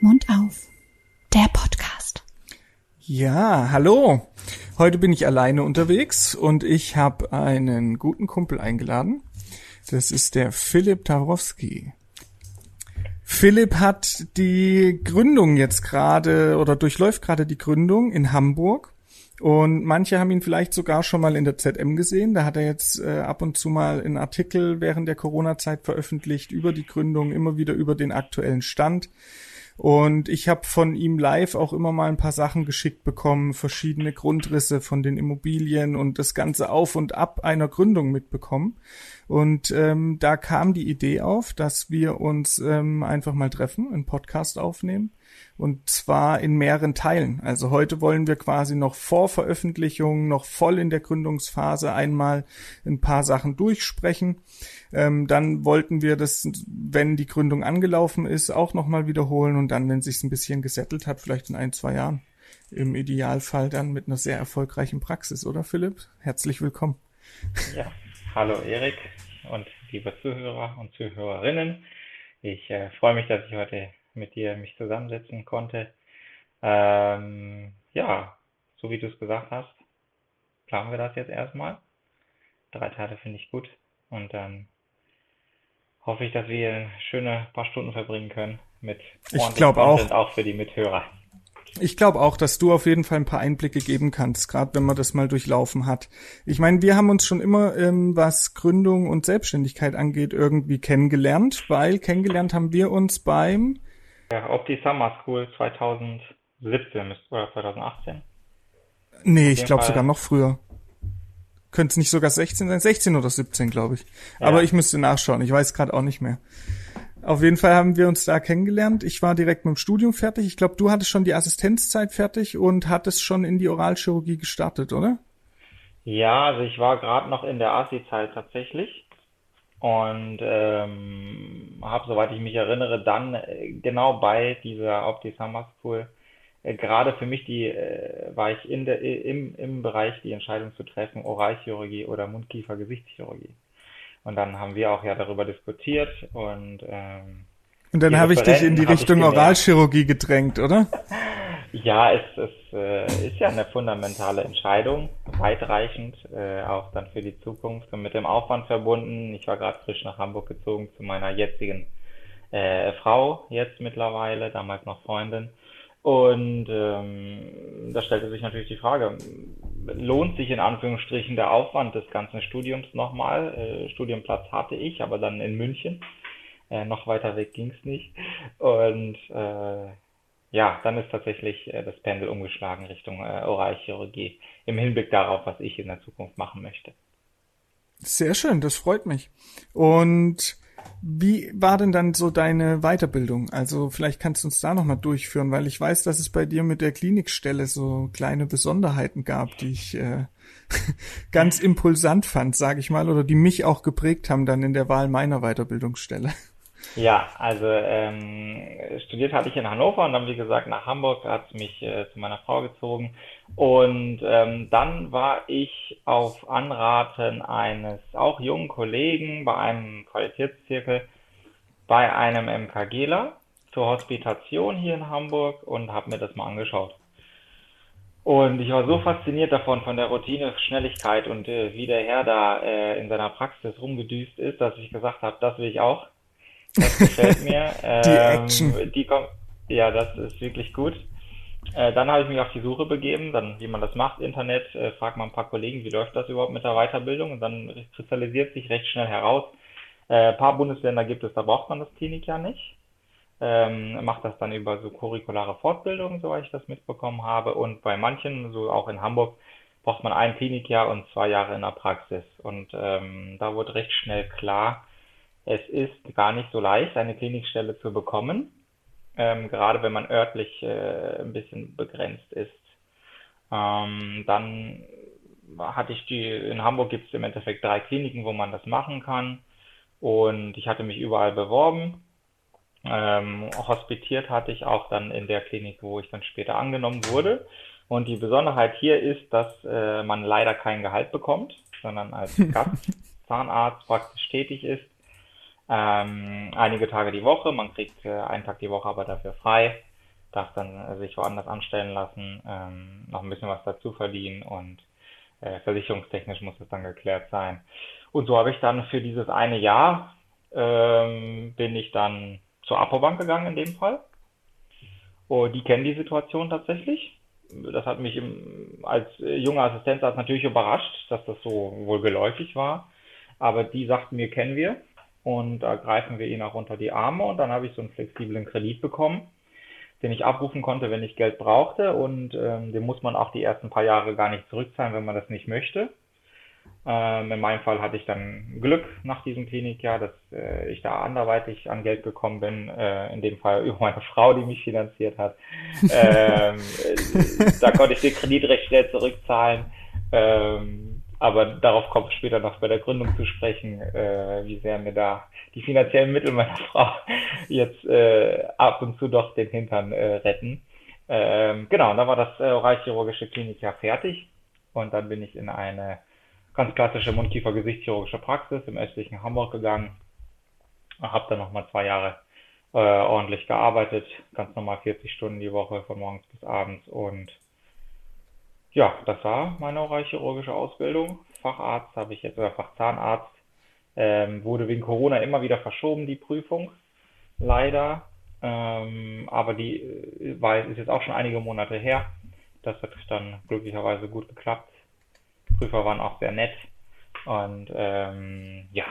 Mund auf. Der Podcast. Ja, hallo. Heute bin ich alleine unterwegs und ich habe einen guten Kumpel eingeladen. Das ist der Philipp Tarowski. Philipp hat die Gründung jetzt gerade oder durchläuft gerade die Gründung in Hamburg. Und manche haben ihn vielleicht sogar schon mal in der ZM gesehen. Da hat er jetzt äh, ab und zu mal einen Artikel während der Corona-Zeit veröffentlicht über die Gründung, immer wieder über den aktuellen Stand. Und ich habe von ihm live auch immer mal ein paar Sachen geschickt bekommen, verschiedene Grundrisse von den Immobilien und das ganze Auf und Ab einer Gründung mitbekommen. Und ähm, da kam die Idee auf, dass wir uns ähm, einfach mal treffen, einen Podcast aufnehmen. Und zwar in mehreren Teilen. Also heute wollen wir quasi noch vor Veröffentlichung, noch voll in der Gründungsphase einmal ein paar Sachen durchsprechen. Ähm, dann wollten wir das, wenn die Gründung angelaufen ist, auch nochmal wiederholen und dann, wenn sich's ein bisschen gesettelt hat, vielleicht in ein, zwei Jahren. Im Idealfall dann mit einer sehr erfolgreichen Praxis, oder Philipp? Herzlich willkommen. Ja, hallo Erik und liebe Zuhörer und Zuhörerinnen. Ich äh, freue mich, dass ich heute mit dir mich zusammensetzen konnte. Ähm, ja, so wie du es gesagt hast, planen wir das jetzt erstmal. Drei Teile finde ich gut. Und dann hoffe ich, dass wir ein schöne paar Stunden verbringen können mit ich glaube auch. auch für die Mithörer. Ich glaube auch, dass du auf jeden Fall ein paar Einblicke geben kannst, gerade wenn man das mal durchlaufen hat. Ich meine, wir haben uns schon immer, ähm, was Gründung und Selbstständigkeit angeht, irgendwie kennengelernt, weil kennengelernt haben wir uns beim ja, Opti Summer School 2017 oder 2018. Nee, ich glaube sogar noch früher. Könnte es nicht sogar 16 sein? 16 oder 17, glaube ich. Ja. Aber ich müsste nachschauen. Ich weiß gerade auch nicht mehr. Auf jeden Fall haben wir uns da kennengelernt. Ich war direkt mit dem Studium fertig. Ich glaube, du hattest schon die Assistenzzeit fertig und hattest schon in die Oralchirurgie gestartet, oder? Ja, also ich war gerade noch in der Assi-Zeit tatsächlich und ähm, habe, soweit ich mich erinnere, dann äh, genau bei dieser Opti Summer School äh, gerade für mich die äh, war ich in der im, im Bereich die Entscheidung zu treffen Oralchirurgie oder Mundkiefer-Gesichtschirurgie. Und dann haben wir auch ja darüber diskutiert und ähm, und dann habe ich dich in die Richtung Oralchirurgie gedrängt, oder? Ja, es, es äh, ist ja eine fundamentale Entscheidung, weitreichend, äh, auch dann für die Zukunft und mit dem Aufwand verbunden. Ich war gerade frisch nach Hamburg gezogen zu meiner jetzigen äh, Frau, jetzt mittlerweile, damals noch Freundin. Und ähm, da stellte sich natürlich die Frage, lohnt sich in Anführungsstrichen der Aufwand des ganzen Studiums nochmal? Äh, Studienplatz hatte ich, aber dann in München. Äh, noch weiter weg ging es nicht. Und äh, ja, dann ist tatsächlich äh, das Pendel umgeschlagen Richtung äh, Oralchirurgie im Hinblick darauf, was ich in der Zukunft machen möchte. Sehr schön, das freut mich. Und wie war denn dann so deine Weiterbildung? Also vielleicht kannst du uns da nochmal durchführen, weil ich weiß, dass es bei dir mit der Klinikstelle so kleine Besonderheiten gab, die ich äh, ganz impulsant fand, sage ich mal, oder die mich auch geprägt haben dann in der Wahl meiner Weiterbildungsstelle. Ja, also ähm, studiert hatte ich in Hannover und dann, wie gesagt, nach Hamburg hat mich äh, zu meiner Frau gezogen. Und ähm, dann war ich auf Anraten eines auch jungen Kollegen bei einem Qualitätszirkel bei einem MKGler zur Hospitation hier in Hamburg und habe mir das mal angeschaut. Und ich war so fasziniert davon, von der Routine, Schnelligkeit und äh, wie der Herr da äh, in seiner Praxis rumgedüst ist, dass ich gesagt habe, das will ich auch. Das gefällt mir. die ähm, Action. Die kommt, ja, das ist wirklich gut. Äh, dann habe ich mich auf die Suche begeben, dann wie man das macht, Internet, äh, fragt mal ein paar Kollegen, wie läuft das überhaupt mit der Weiterbildung und dann kristallisiert sich recht schnell heraus. Äh, ein paar Bundesländer gibt es, da braucht man das Klinik ja nicht. Ähm, macht das dann über so curriculare Fortbildungen, soweit ich das mitbekommen habe. Und bei manchen, so auch in Hamburg, braucht man ein Klinikjahr und zwei Jahre in der Praxis. Und ähm, da wurde recht schnell klar, es ist gar nicht so leicht, eine Klinikstelle zu bekommen, ähm, gerade wenn man örtlich äh, ein bisschen begrenzt ist. Ähm, dann hatte ich die, in Hamburg gibt es im Endeffekt drei Kliniken, wo man das machen kann. Und ich hatte mich überall beworben. Ähm, hospitiert hatte ich auch dann in der Klinik, wo ich dann später angenommen wurde. Und die Besonderheit hier ist, dass äh, man leider kein Gehalt bekommt, sondern als Gastzahnarzt praktisch tätig ist. Ähm, einige Tage die Woche, man kriegt äh, einen Tag die Woche aber dafür frei, darf dann äh, sich woanders anstellen lassen, ähm, noch ein bisschen was dazu verdienen und äh, versicherungstechnisch muss es dann geklärt sein. Und so habe ich dann für dieses eine Jahr ähm, bin ich dann zur Apobank gegangen in dem Fall. Oh, die kennen die Situation tatsächlich. Das hat mich im, als junger Assistenzarzt natürlich überrascht, dass das so wohl geläufig war. Aber die sagten mir, kennen wir. Und da greifen wir ihn auch unter die Arme. Und dann habe ich so einen flexiblen Kredit bekommen, den ich abrufen konnte, wenn ich Geld brauchte. Und ähm, den muss man auch die ersten paar Jahre gar nicht zurückzahlen, wenn man das nicht möchte. Ähm, in meinem Fall hatte ich dann Glück nach diesem Klinikjahr, dass äh, ich da anderweitig an Geld gekommen bin. Äh, in dem Fall über meine Frau, die mich finanziert hat. ähm, äh, da konnte ich den Kredit recht schnell zurückzahlen. Ähm, aber darauf kommt später noch bei der Gründung zu sprechen, äh, wie sehr mir da die finanziellen Mittel meiner Frau jetzt äh, ab und zu doch den Hintern äh, retten. Ähm, genau, und dann war das äh, oralchirurgische Klinikjahr fertig und dann bin ich in eine ganz klassische Mundkiefer-Gesichtschirurgische Praxis im östlichen Hamburg gegangen. Habe dann nochmal zwei Jahre äh, ordentlich gearbeitet, ganz normal 40 Stunden die Woche von morgens bis abends und ja, das war meine oralchirurgische Ausbildung. Facharzt habe ich jetzt, oder Fachzahnarzt, ähm, wurde wegen Corona immer wieder verschoben, die Prüfung. Leider. Ähm, aber die äh, war, ist jetzt auch schon einige Monate her. Das hat dann glücklicherweise gut geklappt. Prüfer waren auch sehr nett. Und ähm, ja,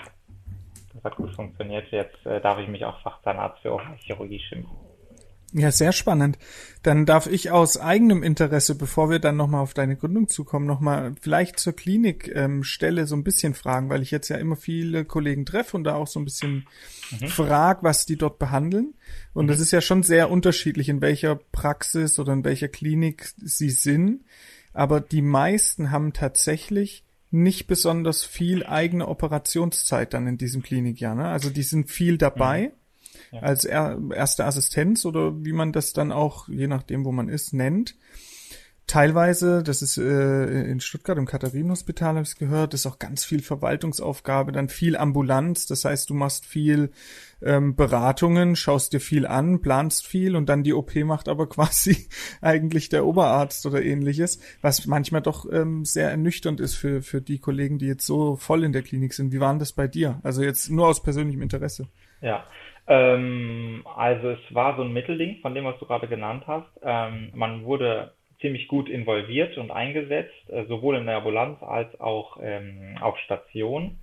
das hat gut funktioniert. Jetzt äh, darf ich mich auch Fachzahnarzt für Chirurgie schimpfen. Ja, sehr spannend. Dann darf ich aus eigenem Interesse, bevor wir dann nochmal auf deine Gründung zukommen, nochmal vielleicht zur Klinikstelle ähm, so ein bisschen fragen, weil ich jetzt ja immer viele Kollegen treffe und da auch so ein bisschen mhm. frag, was die dort behandeln. Und mhm. das ist ja schon sehr unterschiedlich, in welcher Praxis oder in welcher Klinik sie sind aber die meisten haben tatsächlich nicht besonders viel eigene Operationszeit dann in diesem Klinikjahr. Ne? Also die sind viel dabei mhm. Ja. als er, erste Assistenz oder wie man das dann auch, je nachdem, wo man ist, nennt. Teilweise, das ist äh, in Stuttgart im Katharinenhospital, habe ich gehört, ist auch ganz viel Verwaltungsaufgabe, dann viel Ambulanz. Das heißt, du machst viel ähm, Beratungen, schaust dir viel an, planst viel und dann die OP macht aber quasi eigentlich der Oberarzt oder ähnliches, was manchmal doch ähm, sehr ernüchternd ist für, für die Kollegen, die jetzt so voll in der Klinik sind. Wie waren das bei dir? Also jetzt nur aus persönlichem Interesse. Ja, ähm, also es war so ein Mittelding von dem, was du gerade genannt hast. Ähm, man wurde ziemlich gut involviert und eingesetzt, äh, sowohl in der Ambulanz als auch ähm, auf Station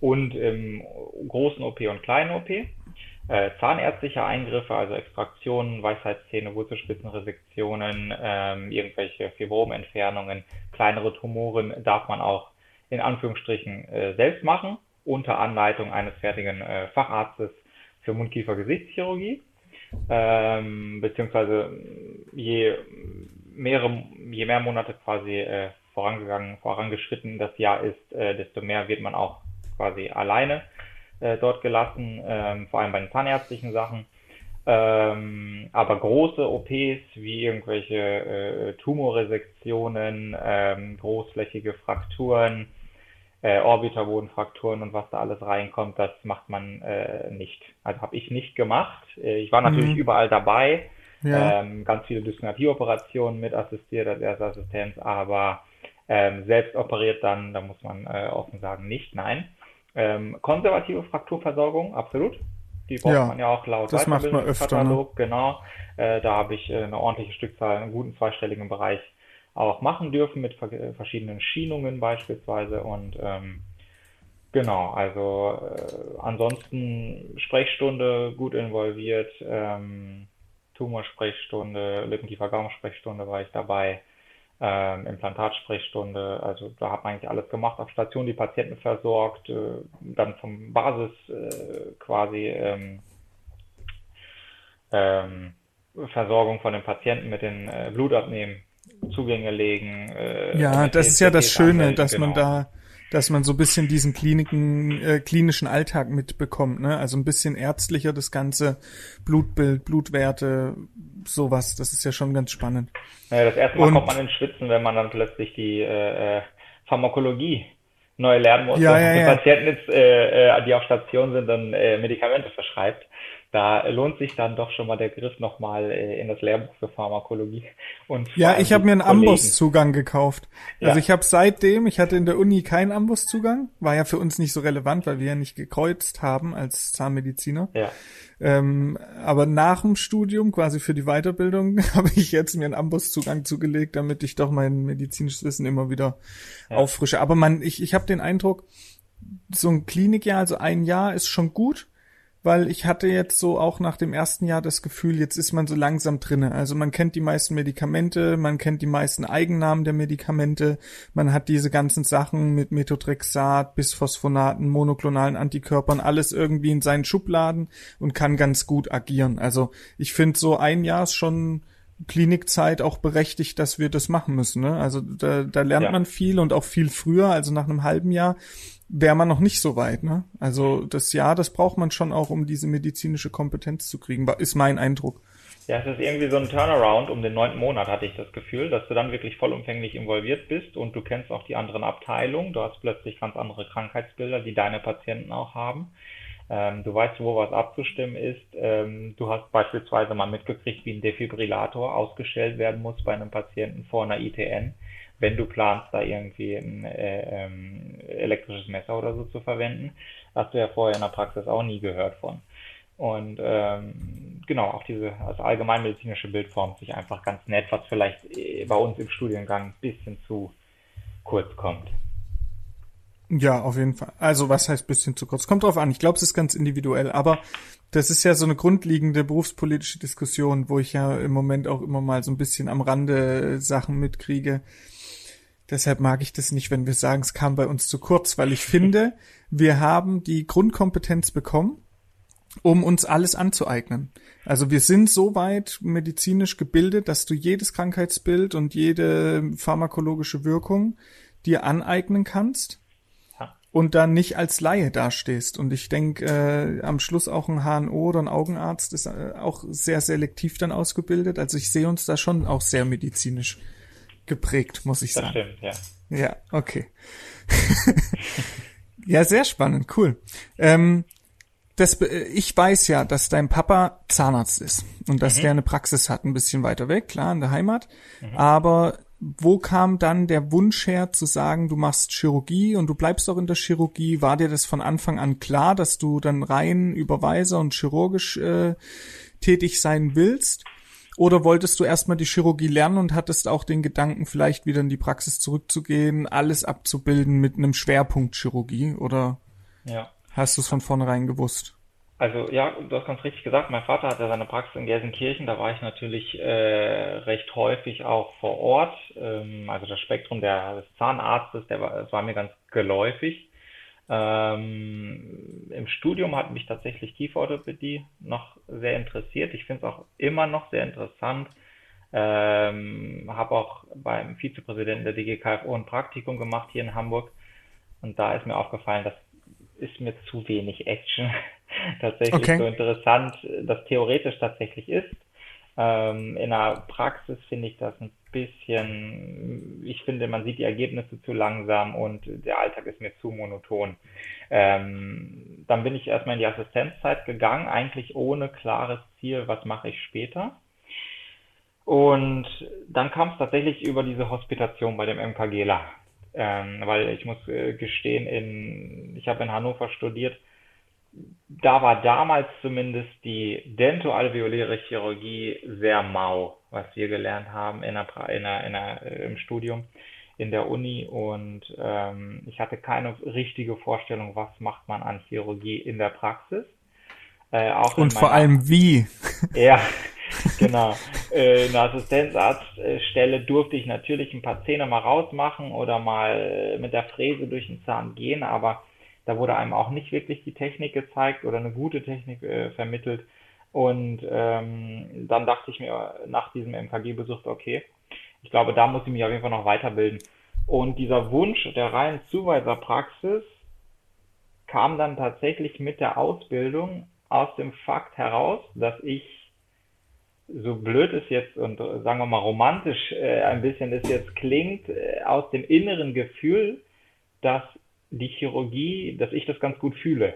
und im großen OP und kleinen OP. Äh, zahnärztliche Eingriffe, also Extraktionen, Weisheitszähne, Wurzelspitzenresektionen, ähm, irgendwelche Fibromentfernungen, kleinere Tumoren darf man auch in Anführungsstrichen äh, selbst machen, unter Anleitung eines fertigen äh, Facharztes für Mundkiefer-Gesichtschirurgie. Ähm, beziehungsweise je mehrere, je mehr Monate quasi äh, vorangegangen, vorangeschritten das Jahr ist, äh, desto mehr wird man auch quasi alleine äh, dort gelassen, ähm, vor allem bei den zahnärztlichen Sachen. Ähm, aber große OPs wie irgendwelche äh, Tumorresektionen, ähm, großflächige Frakturen, äh, Orbiterbodenfrakturen und was da alles reinkommt, das macht man äh, nicht. Also habe ich nicht gemacht. Äh, ich war natürlich mhm. überall dabei, ja. ähm, ganz viele Dyskinapie-Operationen mit assistiert als erste Assistenz, aber ähm, selbst operiert dann, da muss man äh, offen sagen, nicht, nein. Ähm, konservative Frakturversorgung, absolut. Die braucht ja, man ja auch laut das macht man öfter, ne? genau. Äh, da habe ich äh, eine ordentliche Stückzahl, einen guten zweistelligen Bereich auch machen dürfen mit verschiedenen Schienungen beispielsweise und ähm, genau, also äh, ansonsten Sprechstunde gut involviert, ähm, Tumorsprechstunde, Lippenkiefer-Gaumensprechstunde war ich dabei, ähm, Implantatsprechstunde, also da hat man eigentlich alles gemacht, auf Station die Patienten versorgt, äh, dann vom Basis äh, quasi ähm, ähm, Versorgung von den Patienten mit den äh, Blutabnehmen, Zugänge legen. Äh, ja, das ist ja das Schöne, dass genau. man da dass man so ein bisschen diesen Kliniken, äh, klinischen Alltag mitbekommt, ne? Also ein bisschen ärztlicher das ganze Blutbild, Blutwerte, sowas. Das ist ja schon ganz spannend. Ja, das erste Mal Und, kommt man ins Schwitzen, wenn man dann plötzlich die äh, äh Pharmakologie neu lernen muss ja, ja, die ja. Patienten, jetzt, äh, äh, die auf Station sind, dann äh, Medikamente verschreibt da lohnt sich dann doch schon mal der Griff nochmal äh, in das Lehrbuch für Pharmakologie. Und ja, ich habe mir einen Amboss-Zugang gekauft. Also ja. ich habe seitdem, ich hatte in der Uni keinen Amboss-Zugang, war ja für uns nicht so relevant, weil wir ja nicht gekreuzt haben als Zahnmediziner. Ja. Ähm, aber nach dem Studium, quasi für die Weiterbildung, habe ich jetzt mir einen Amboss-Zugang zugelegt, damit ich doch mein medizinisches Wissen immer wieder ja. auffrische. Aber man, ich, ich habe den Eindruck, so ein Klinikjahr, also ein Jahr ist schon gut weil ich hatte jetzt so auch nach dem ersten Jahr das Gefühl, jetzt ist man so langsam drinne. Also man kennt die meisten Medikamente, man kennt die meisten Eigennamen der Medikamente, man hat diese ganzen Sachen mit Methotrexat, Bisphosphonaten, monoklonalen Antikörpern, alles irgendwie in seinen Schubladen und kann ganz gut agieren. Also ich finde so ein Jahr ist schon Klinikzeit auch berechtigt, dass wir das machen müssen. Ne? Also da, da lernt ja. man viel und auch viel früher, also nach einem halben Jahr wäre man noch nicht so weit. Ne? Also das Jahr, das braucht man schon auch, um diese medizinische Kompetenz zu kriegen, ist mein Eindruck. Ja, es ist irgendwie so ein Turnaround um den neunten Monat, hatte ich das Gefühl, dass du dann wirklich vollumfänglich involviert bist und du kennst auch die anderen Abteilungen. Du hast plötzlich ganz andere Krankheitsbilder, die deine Patienten auch haben. Ähm, du weißt, wo was abzustimmen ist. Ähm, du hast beispielsweise mal mitgekriegt, wie ein Defibrillator ausgestellt werden muss bei einem Patienten vor einer ITN wenn du planst, da irgendwie ein äh, ähm, elektrisches Messer oder so zu verwenden. Hast du ja vorher in der Praxis auch nie gehört von. Und ähm, genau, auch diese also allgemeinmedizinische Bild formt sich einfach ganz nett, was vielleicht äh, bei uns im Studiengang ein bisschen zu kurz kommt. Ja, auf jeden Fall. Also was heißt bisschen zu kurz? Kommt drauf an. Ich glaube, es ist ganz individuell. Aber das ist ja so eine grundlegende berufspolitische Diskussion, wo ich ja im Moment auch immer mal so ein bisschen am Rande Sachen mitkriege. Deshalb mag ich das nicht, wenn wir sagen, es kam bei uns zu kurz, weil ich finde, wir haben die Grundkompetenz bekommen, um uns alles anzueignen. Also wir sind so weit medizinisch gebildet, dass du jedes Krankheitsbild und jede pharmakologische Wirkung dir aneignen kannst und dann nicht als Laie dastehst. Und ich denke, äh, am Schluss auch ein HNO oder ein Augenarzt ist äh, auch sehr selektiv dann ausgebildet. Also ich sehe uns da schon auch sehr medizinisch geprägt, muss ich das sagen. Stimmt, ja. Ja, okay. ja, sehr spannend, cool. Ähm, das, ich weiß ja, dass dein Papa Zahnarzt ist und dass mhm. der eine Praxis hat, ein bisschen weiter weg, klar, in der Heimat. Mhm. Aber wo kam dann der Wunsch her zu sagen, du machst Chirurgie und du bleibst auch in der Chirurgie? War dir das von Anfang an klar, dass du dann rein Überweiser und chirurgisch äh, tätig sein willst? Oder wolltest du erstmal die Chirurgie lernen und hattest auch den Gedanken, vielleicht wieder in die Praxis zurückzugehen, alles abzubilden mit einem Schwerpunkt Chirurgie? Oder ja. hast du es von vornherein gewusst? Also ja, du hast ganz richtig gesagt, mein Vater hatte seine Praxis in Gelsenkirchen, da war ich natürlich äh, recht häufig auch vor Ort. Ähm, also das Spektrum der, des Zahnarztes, der war, das war mir ganz geläufig. Ähm, Im Studium hat mich tatsächlich Kieferorthopädie noch sehr interessiert. Ich finde es auch immer noch sehr interessant. Ähm, habe auch beim Vizepräsidenten der DGKFO ein Praktikum gemacht hier in Hamburg. Und da ist mir aufgefallen, das ist mir zu wenig Action. tatsächlich okay. so interessant, das theoretisch tatsächlich ist. Ähm, in der Praxis finde ich das ein bisschen, ich finde, man sieht die Ergebnisse zu langsam und der Alltag ist mir zu monoton. Ähm, dann bin ich erstmal in die Assistenzzeit gegangen, eigentlich ohne klares Ziel, was mache ich später. Und dann kam es tatsächlich über diese Hospitation bei dem MKGler. Ähm, weil ich muss äh, gestehen, in, ich habe in Hannover studiert, da war damals zumindest die dentoalveoläre Chirurgie sehr mau, was wir gelernt haben in der, in der, in der, äh, im Studium in der Uni und ähm, ich hatte keine richtige Vorstellung, was macht man an Chirurgie in der Praxis. Äh, auch und vor allem wie. Ja, genau. Äh, in der Assistenzarztstelle durfte ich natürlich ein paar Zähne mal rausmachen oder mal mit der Fräse durch den Zahn gehen, aber da wurde einem auch nicht wirklich die Technik gezeigt oder eine gute Technik äh, vermittelt. Und ähm, dann dachte ich mir nach diesem MKG-Besuch, okay, ich glaube, da muss ich mich auf jeden Fall noch weiterbilden. Und dieser Wunsch der reinen Zuweiserpraxis kam dann tatsächlich mit der Ausbildung aus dem Fakt heraus, dass ich, so blöd es jetzt und sagen wir mal romantisch äh, ein bisschen es jetzt klingt, äh, aus dem inneren Gefühl, dass die Chirurgie, dass ich das ganz gut fühle,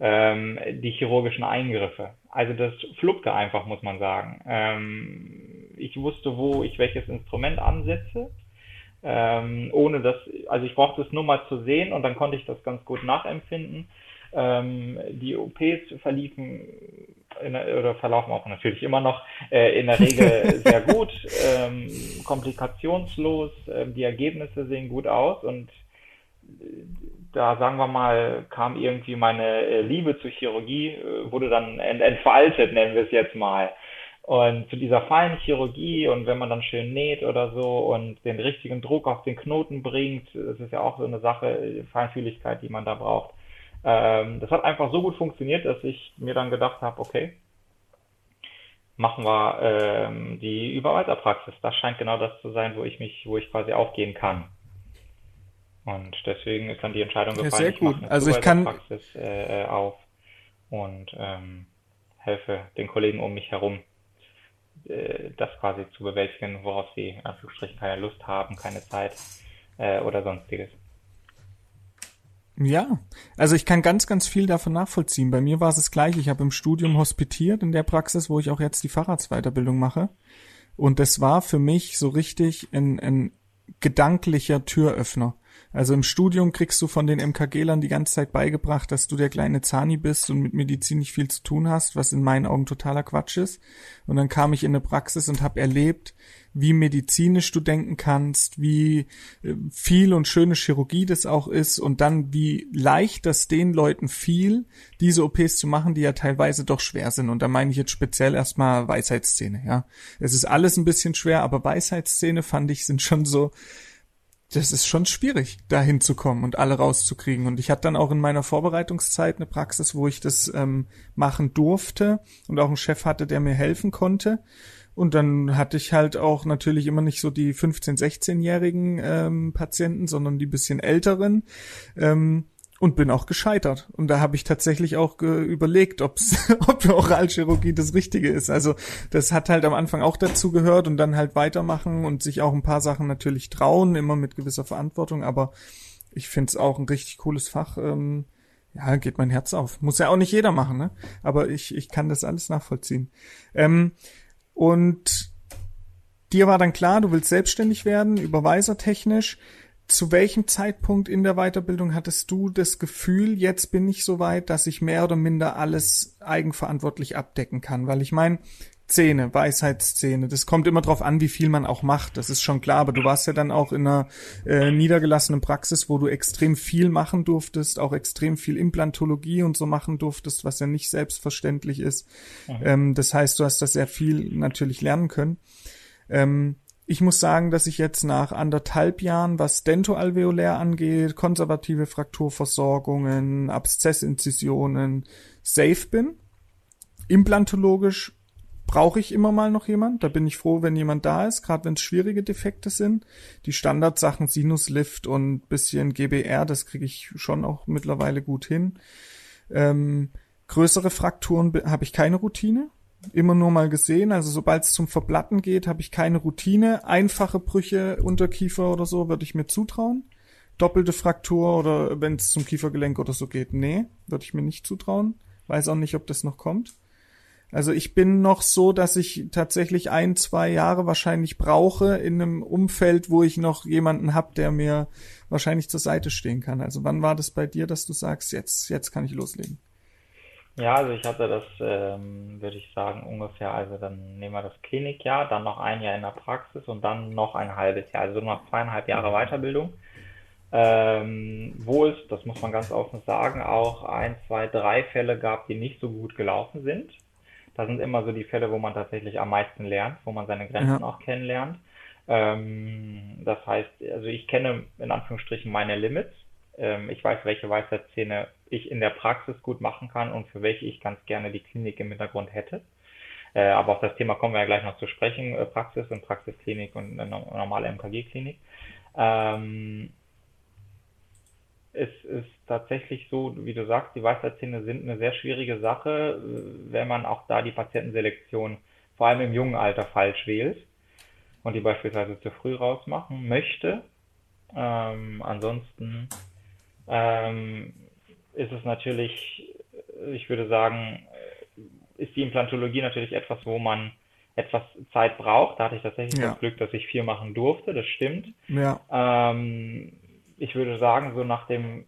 ähm, die chirurgischen Eingriffe. Also das fluppte einfach, muss man sagen. Ähm, ich wusste, wo ich welches Instrument ansetze ähm, ohne dass, also ich brauchte es nur mal zu sehen und dann konnte ich das ganz gut nachempfinden. Ähm, die OPs verliefen der, oder verlaufen auch natürlich immer noch äh, in der Regel sehr gut, ähm, komplikationslos, äh, die Ergebnisse sehen gut aus und da sagen wir mal, kam irgendwie meine äh, Liebe zur Chirurgie, äh, wurde dann entfaltet, nennen wir es jetzt mal. Und zu dieser feinen Chirurgie und wenn man dann schön näht oder so und den richtigen Druck auf den Knoten bringt, das ist ja auch so eine Sache, Feinfühligkeit, die man da braucht. Ähm, das hat einfach so gut funktioniert, dass ich mir dann gedacht habe, okay, machen wir ähm, die Überweiterpraxis. Das scheint genau das zu sein, wo ich mich, wo ich quasi aufgehen kann. Und deswegen ist dann die Entscheidung gefallen, ja, sehr gut. ich mache also ich kann äh, auf und ähm, helfe den Kollegen um mich herum äh, das quasi zu bewältigen, worauf sie in Anführungsstrichen keine Lust haben, keine Zeit äh, oder sonstiges. Ja, also ich kann ganz, ganz viel davon nachvollziehen. Bei mir war es das gleiche. Ich habe im Studium hospitiert in der Praxis, wo ich auch jetzt die Fahrradsweiterbildung mache. Und das war für mich so richtig ein, ein gedanklicher Türöffner. Also im Studium kriegst du von den MKGlern die ganze Zeit beigebracht, dass du der kleine Zani bist und mit Medizin nicht viel zu tun hast, was in meinen Augen totaler Quatsch ist. Und dann kam ich in eine Praxis und habe erlebt, wie medizinisch du denken kannst, wie äh, viel und schöne Chirurgie das auch ist und dann wie leicht das den Leuten fiel, diese OPs zu machen, die ja teilweise doch schwer sind. Und da meine ich jetzt speziell erstmal Weisheitsszene, ja. Es ist alles ein bisschen schwer, aber Weisheitsszene fand ich sind schon so, das ist schon schwierig, da hinzukommen und alle rauszukriegen. Und ich hatte dann auch in meiner Vorbereitungszeit eine Praxis, wo ich das ähm, machen durfte und auch einen Chef hatte, der mir helfen konnte. Und dann hatte ich halt auch natürlich immer nicht so die 15-, 16-jährigen ähm, Patienten, sondern die bisschen älteren. Ähm, und bin auch gescheitert. Und da habe ich tatsächlich auch überlegt, ob's, ob Oralchirurgie das Richtige ist. Also das hat halt am Anfang auch dazu gehört und dann halt weitermachen und sich auch ein paar Sachen natürlich trauen, immer mit gewisser Verantwortung. Aber ich finde es auch ein richtig cooles Fach. Ähm, ja, geht mein Herz auf. Muss ja auch nicht jeder machen, ne? Aber ich, ich kann das alles nachvollziehen. Ähm, und dir war dann klar, du willst selbstständig werden, überweisertechnisch zu welchem Zeitpunkt in der Weiterbildung hattest du das Gefühl, jetzt bin ich so weit, dass ich mehr oder minder alles eigenverantwortlich abdecken kann? Weil ich meine, Szene, Weisheitsszene, das kommt immer drauf an, wie viel man auch macht, das ist schon klar, aber du warst ja dann auch in einer äh, niedergelassenen Praxis, wo du extrem viel machen durftest, auch extrem viel Implantologie und so machen durftest, was ja nicht selbstverständlich ist. Mhm. Ähm, das heißt, du hast da sehr viel natürlich lernen können. Ähm, ich muss sagen, dass ich jetzt nach anderthalb Jahren, was dentoalveolär angeht, konservative Frakturversorgungen, Abszessinzisionen, safe bin. Implantologisch brauche ich immer mal noch jemand. Da bin ich froh, wenn jemand da ist, gerade wenn es schwierige Defekte sind. Die Standardsachen Sinuslift und bisschen GBR, das kriege ich schon auch mittlerweile gut hin. Ähm, größere Frakturen habe ich keine Routine immer nur mal gesehen. Also sobald es zum Verblatten geht, habe ich keine Routine. Einfache Brüche, Unterkiefer oder so würde ich mir zutrauen. Doppelte Fraktur oder wenn es zum Kiefergelenk oder so geht, nee, würde ich mir nicht zutrauen. Weiß auch nicht, ob das noch kommt. Also ich bin noch so, dass ich tatsächlich ein, zwei Jahre wahrscheinlich brauche in einem Umfeld, wo ich noch jemanden hab, der mir wahrscheinlich zur Seite stehen kann. Also wann war das bei dir, dass du sagst, jetzt, jetzt kann ich loslegen? Ja, also ich hatte das, ähm, würde ich sagen, ungefähr, also dann nehmen wir das Klinikjahr, dann noch ein Jahr in der Praxis und dann noch ein halbes Jahr, also noch zweieinhalb Jahre Weiterbildung. Ähm, wo es, das muss man ganz offen sagen, auch ein, zwei, drei Fälle gab, die nicht so gut gelaufen sind. Das sind immer so die Fälle, wo man tatsächlich am meisten lernt, wo man seine Grenzen ja. auch kennenlernt. Ähm, das heißt, also ich kenne in Anführungsstrichen meine Limits. Ähm, ich weiß, welche Weisheitszähne ich in der Praxis gut machen kann und für welche ich ganz gerne die Klinik im Hintergrund hätte. Äh, aber auf das Thema kommen wir ja gleich noch zu sprechen, äh, Praxis und Praxisklinik und eine normale MKG-Klinik. Ähm, es ist tatsächlich so, wie du sagst, die Weisheitszähne sind eine sehr schwierige Sache, wenn man auch da die Patientenselektion vor allem im jungen Alter falsch wählt und die beispielsweise zu früh rausmachen möchte. Ähm, ansonsten ähm, ist es natürlich, ich würde sagen, ist die Implantologie natürlich etwas, wo man etwas Zeit braucht. Da hatte ich tatsächlich Ja. das Glück, dass ich viel machen durfte, das stimmt. Ja, Ähm, ich würde sagen, so nach dem,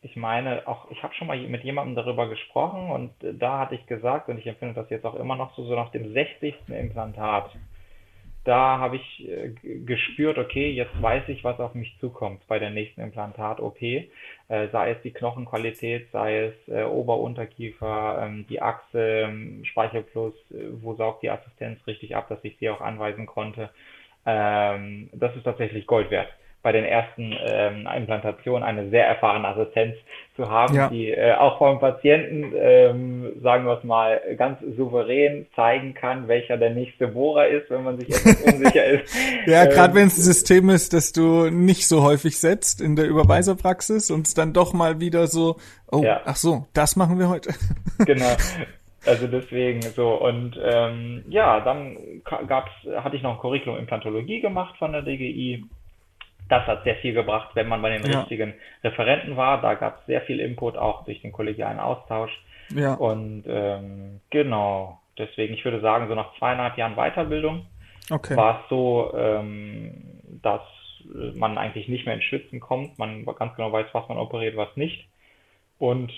ich meine, auch ich habe schon mal mit jemandem darüber gesprochen und da hatte ich gesagt, und ich empfinde das jetzt auch immer noch so, so nach dem 60. Implantat, da habe ich äh, gespürt, okay, jetzt weiß ich, was auf mich zukommt bei der nächsten Implantat-OP, äh, sei es die Knochenqualität, sei es äh, Ober-Unterkiefer, ähm, die Achse, ähm, Speichelfluss, äh, wo saugt die Assistenz richtig ab, dass ich sie auch anweisen konnte. Ähm, das ist tatsächlich Gold wert. Bei den ersten ähm, Implantationen eine sehr erfahrene Assistenz zu haben, Ja. die äh, auch vom Patienten, ähm, sagen wir es mal, ganz souverän zeigen kann, welcher der nächste Bohrer ist, wenn man sich etwas unsicher ist. ja Ähm, gerade wenn es ein System ist, das du nicht so häufig setzt in der Überweiserpraxis und es dann doch mal wieder so, oh, Ja. ach so, das machen wir heute. Genau. Also deswegen so und ähm, ja, dann gab's, hatte ich noch ein Curriculum Implantologie gemacht von der DGI. Das hat sehr viel gebracht, wenn man bei den Ja. richtigen Referenten war. Da gab es sehr viel Input auch durch den kollegialen Austausch. ja, Und ähm, genau, deswegen, ich würde sagen, so nach zweieinhalb Jahren Weiterbildung okay. war es so, ähm, dass man eigentlich nicht mehr ins Schwitzen kommt. Man ganz genau weiß, was man operiert, was nicht. Und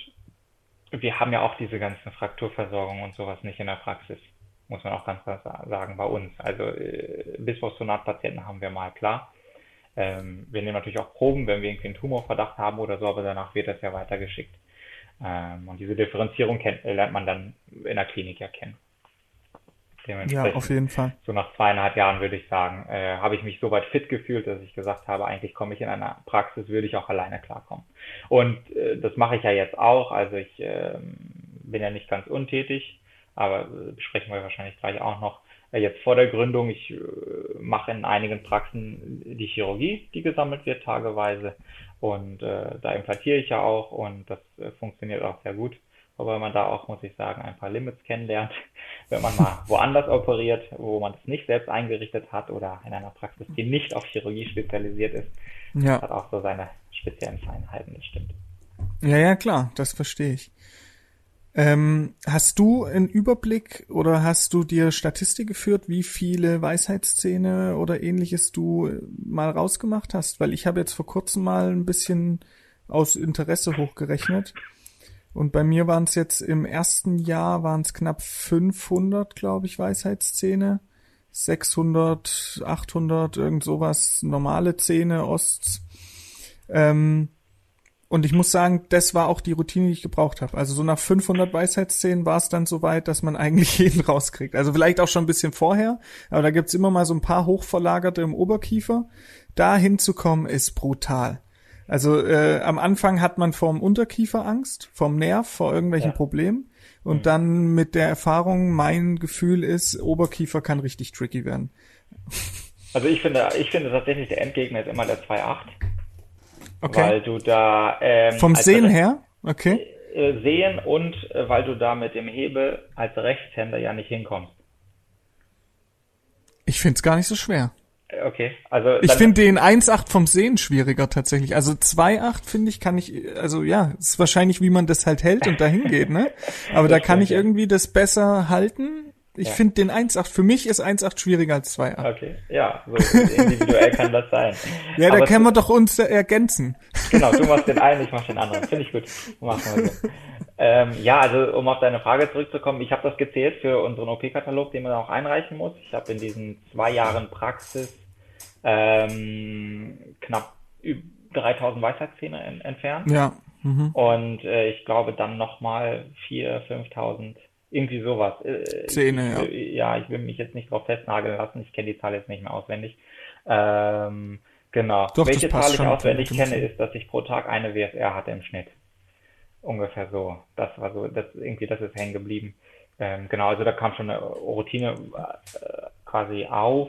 wir haben ja auch diese ganzen Frakturversorgungen und sowas nicht in der Praxis, muss man auch ganz klar sa- sagen, bei uns. Also äh, Bisphosphonat-Patienten haben wir mal, klar. Ähm, wir nehmen natürlich auch Proben, wenn wir irgendwie einen Tumorverdacht haben oder so, aber danach wird das ja weitergeschickt. Ähm, und diese Differenzierung kennt, lernt man dann in der Klinik ja kennen. Ja, auf jeden Fall. so nach zweieinhalb Jahren würde ich sagen, äh, habe ich mich so weit fit gefühlt, dass ich gesagt habe, eigentlich komme ich in einer Praxis, würde ich auch alleine klarkommen. Und äh, das mache ich ja jetzt auch. Also ich ähm, bin ja nicht ganz untätig, aber äh, besprechen wir wahrscheinlich gleich auch noch. Jetzt vor der Gründung, ich äh, mache in einigen Praxen die Chirurgie, die gesammelt wird tageweise. Und äh, da implantiere ich ja auch und das äh, funktioniert auch sehr gut. Wobei man da auch, muss ich sagen, ein paar Limits kennenlernt, wenn man mal woanders operiert, wo man es nicht selbst eingerichtet hat oder in einer Praxis, die nicht auf Chirurgie spezialisiert ist, Ja, hat auch so seine speziellen Feinheiten, das stimmt. ja, ja, klar, das verstehe ich. Ähm, hast du einen Überblick oder hast du dir Statistik geführt, wie viele Weisheitszähne oder ähnliches du äh, mal rausgemacht hast? Weil ich habe jetzt vor kurzem mal ein bisschen aus Interesse hochgerechnet. Und bei mir waren es jetzt im ersten Jahr waren es knapp 500, glaube ich, Weisheitszähne. 600, 800, irgend sowas, normale Zähne, Osts. Ähm, und ich muss sagen, das war auch die Routine, die ich gebraucht habe. Also so nach 500 Weisheitszähnen war es dann so weit, dass man eigentlich jeden rauskriegt. Also vielleicht auch schon ein bisschen vorher, aber da gibt's immer mal so ein paar hochverlagerte im Oberkiefer. Da hinzukommen ist brutal. Also äh, am Anfang hat man vorm Unterkiefer Angst, vom Nerv, vor irgendwelchen Ja. Problemen. Und dann mit der Erfahrung, mein Gefühl ist, Oberkiefer kann richtig tricky werden. Also ich finde, ich finde tatsächlich, der Endgegner ist immer der 2.8, Okay. weil du da ähm, Vom Sehen her? Okay. äh, sehen und äh, weil du da mit dem Hebel als Rechtshänder ja nicht hinkommst. Ich find's gar nicht so schwer. Äh, Okay, also Ich finde den 1.8 vom Sehen schwieriger tatsächlich. Also 2.8 finde ich, kann ich, also ja, ist wahrscheinlich, wie man das halt hält und dahin geht, ne? Aber da kann stimmt, ich irgendwie das besser halten. Ich Ja. finde den 1.8, für mich ist 1.8 schwieriger als 2.8. Okay, ja, so individuell kann das sein. Ja, da Aber können wir doch uns ergänzen. Genau, du machst den einen, ich mach den anderen. Finde ich gut. Machen wir so. Ähm, ja, also um auf deine Frage zurückzukommen, ich habe das gezählt für unseren OP-Katalog, den man auch einreichen muss. Ich habe in diesen zwei Jahren Praxis ähm, knapp üb- 3000 Weisheitszähne en entfernt. Ja. Mhm. Und äh, ich glaube dann nochmal 4.000, 5.000, irgendwie sowas. Äh, Zähne, ja. ich, ja. ich will mich jetzt nicht drauf festnageln lassen, ich kenne die Zahl jetzt nicht mehr auswendig. Ähm, genau. Doch, Welche Zahl ich auswendig kenne, ist, dass ich pro Tag eine WSR hatte im Schnitt. Ungefähr so. Das war so, das irgendwie, das ist hängen geblieben. Ähm, genau, also da kam schon eine Routine äh, quasi auf.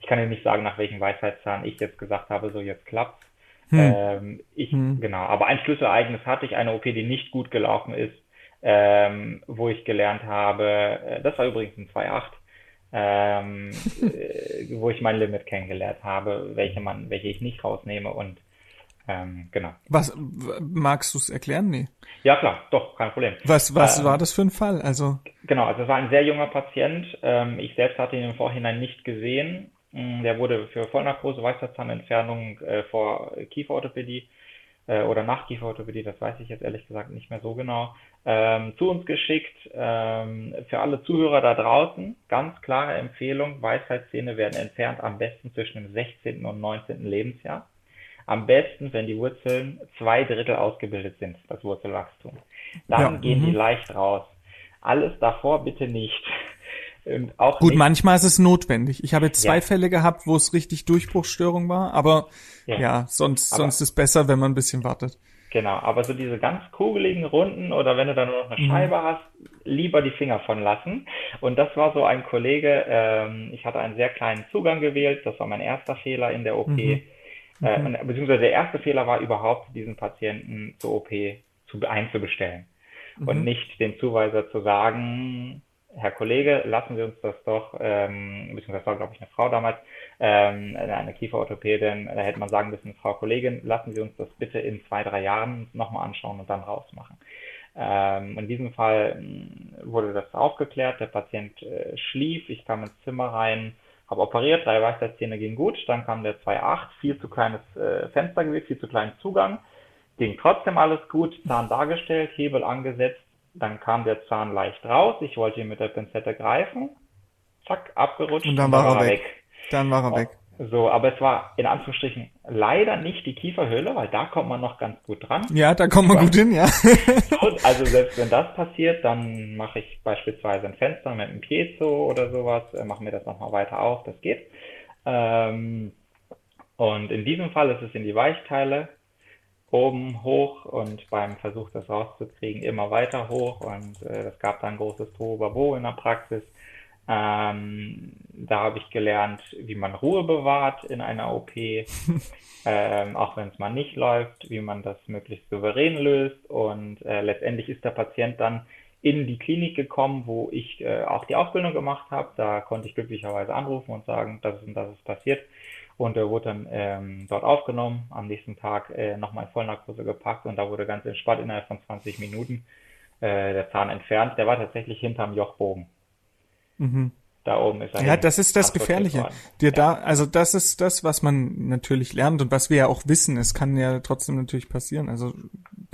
Ich kann dir nicht sagen, nach welchem Weisheitszahn ich jetzt gesagt habe, so jetzt klappt's. Hm. Ähm, ich, Hm. genau. Aber ein Schlüsselereignis hatte ich, eine OP, die nicht gut gelaufen ist, ähm, wo ich gelernt habe, äh, das war übrigens ein 2.8, ähm, äh, wo ich mein Limit kennengelernt habe, welche man, welche ich nicht rausnehme und ähm, genau. Was magst du es erklären? Nee. Ja klar, doch, kein Problem. Was was Ähm, war das für ein Fall? Also Genau, also es war ein sehr junger Patient. Ähm, ich selbst hatte ihn im Vorhinein nicht gesehen. Mm, Der wurde für Vollnarkose, Weisheitszahnentfernung äh, vor Kieferorthopädie äh, oder nach Kieferorthopädie, das weiß ich jetzt ehrlich gesagt nicht mehr so genau, ähm, zu uns geschickt. Ähm, für alle Zuhörer da draußen, ganz klare Empfehlung, Weisheitszähne werden entfernt, am besten zwischen dem 16. und 19. Lebensjahr. Am besten, wenn die Wurzeln zwei Drittel ausgebildet sind, das Wurzelwachstum. Dann Ja, gehen die mhm. leicht raus. Alles davor bitte nicht. Und auch gut, nicht, manchmal ist es notwendig. Ich habe jetzt zwei Ja. Fälle gehabt, wo es richtig Durchbruchsstörung war, aber Ja. ja, sonst Aber- sonst ist besser, wenn man ein bisschen wartet. Genau, aber so diese ganz kugeligen Runden oder wenn du dann nur noch eine Mhm. Scheibe hast, lieber die Finger von lassen. Und das war so ein Kollege, ähm, ich hatte einen sehr kleinen Zugang gewählt, das war mein erster Fehler in der OP. Mhm. Äh, Mhm. und- beziehungsweise der erste Fehler war überhaupt, diesen Patienten zur OP zu, einzubestellen. Und Mhm. nicht dem Zuweiser zu sagen, Herr Kollege, lassen Sie uns das doch, ähm, beziehungsweise war, glaube ich, eine Frau damals, ähm, eine Kieferorthopädin, da hätte man sagen müssen, Frau Kollegin, lassen Sie uns das bitte in zwei, drei Jahren nochmal anschauen und dann rausmachen. Ähm, in diesem Fall mh, wurde das aufgeklärt, der Patient äh, schlief, ich kam ins Zimmer rein, habe operiert, drei Weisheitszähne ging gut, dann kam der 2.8, viel zu kleines äh, Fenster gewesen, viel zu kleinen Zugang, ging trotzdem alles gut, Zahn dargestellt, Hebel angesetzt, dann kam der Zahn leicht raus, ich wollte ihn mit der Pinzette greifen, zack, abgerutscht Und dann war er weg. Dann war er weg. So, aber es war in Anführungsstrichen leider nicht die Kieferhöhle, weil da kommt man noch ganz gut dran. Ja, da kommen wir gut hin, ja. Also selbst wenn das passiert, dann mache ich beispielsweise ein Fenster mit einem Piezo oder sowas, äh, mache mir das nochmal weiter auf, das geht. Ähm, und in diesem Fall ist es in die Weichteile, oben hoch und beim Versuch, das rauszukriegen, immer weiter hoch und äh, das gab dann großes Tohuwabo in der Praxis. Ähm, da habe ich gelernt, wie man Ruhe bewahrt in einer OP, ähm, auch wenn es mal nicht läuft, wie man das möglichst souverän löst. Und äh, letztendlich ist der Patient dann in die Klinik gekommen, wo ich äh, auch die Ausbildung gemacht habe. Da konnte ich glücklicherweise anrufen und sagen, das ist und das ist passiert. Und er wurde dann ähm, dort aufgenommen, am nächsten Tag äh, nochmal in Vollnarkose gepackt und da wurde ganz entspannt innerhalb von 20 Minuten äh, der Zahn entfernt. Der war tatsächlich hinterm Jochbogen. Mhm. Da oben ist er Ja, das ist das Gefährliche. Dir da, also das ist das, was man natürlich lernt und was wir ja auch wissen. Es kann ja trotzdem natürlich passieren. Also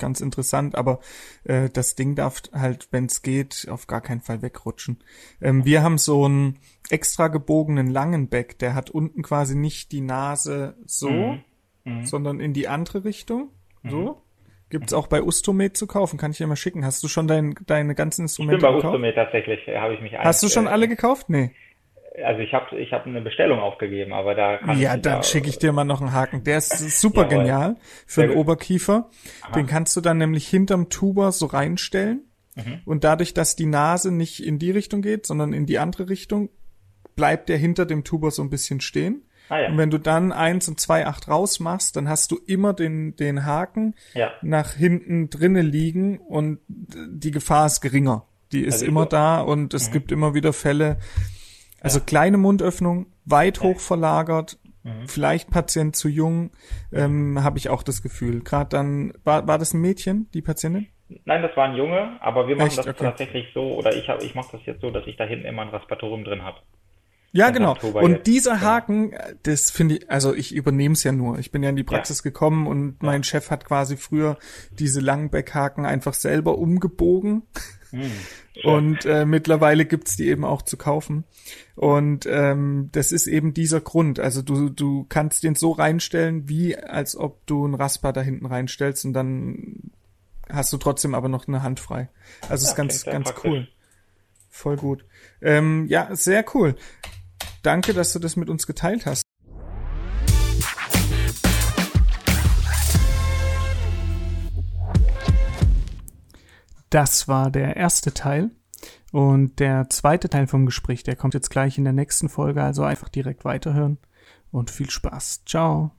ganz interessant, aber äh, das Ding darf halt, wenn es geht, auf gar keinen Fall wegrutschen. Ähm, wir haben so einen extra gebogenen langen Beck, der hat unten quasi nicht die Nase so, Mhm. Mhm. sondern in die andere Richtung. So. Gibt's auch bei Ustomed zu kaufen, kann ich dir mal schicken. Hast du schon dein, deine ganzen Ich bin Instrumente bei gekauft? Ustomed tatsächlich, äh, habe ich mich Hast du schon äh, alle gekauft? Nee. Also ich habe ich hab eine Bestellung aufgegeben, aber da kann Ja, ich dann da- schicke ich dir mal noch einen Haken. Der ist super Jawohl. genial für Sehr den gut. Oberkiefer. Den kannst du dann nämlich hinterm Tuber so reinstellen. Mhm. Und dadurch, dass die Nase nicht in die Richtung geht, sondern in die andere Richtung, bleibt der hinter dem Tuber so ein bisschen stehen. Ah ja, Und wenn du dann eins und zwei acht rausmachst, dann hast du immer den, den Haken ja. nach hinten drinne liegen und die Gefahr ist geringer. Die ist Also immer da und es Mhm. gibt immer wieder Fälle. Also kleine Mundöffnung, weit Ja. hoch verlagert, Mhm. vielleicht Patient zu jung, ähm, habe ich auch das Gefühl. Gerade dann, war, war das ein Mädchen, die Patientin? Nein, das war ein Junge, aber wir machen Echt? das Okay. tatsächlich so, oder ich habe, ich mache das jetzt so, dass ich da hinten immer ein Respiratorium drin habe. Ja, genau. Tuba Und jetzt, dieser genau. Haken, das finde ich, also ich übernehme es ja nur. Ich bin ja in die Praxis gekommen und mein Chef hat quasi früher diese Langbeckhaken einfach selber umgebogen. Hm. Und äh, mittlerweile gibt's die eben auch zu kaufen. Und ähm, das ist eben dieser Grund. Also du, du kannst den so reinstellen, wie als ob du ein Rasper da hinten reinstellst und dann hast du trotzdem aber noch eine Hand frei. Also ist Ja, ganz, klingt sehr ganz praktisch. cool. Voll gut. Ähm, ja, sehr cool. Danke, dass du das mit uns geteilt hast. Das war der erste Teil. Und der zweite Teil vom Gespräch, der kommt jetzt gleich in der nächsten Folge, also einfach direkt weiterhören und viel Spaß. Ciao.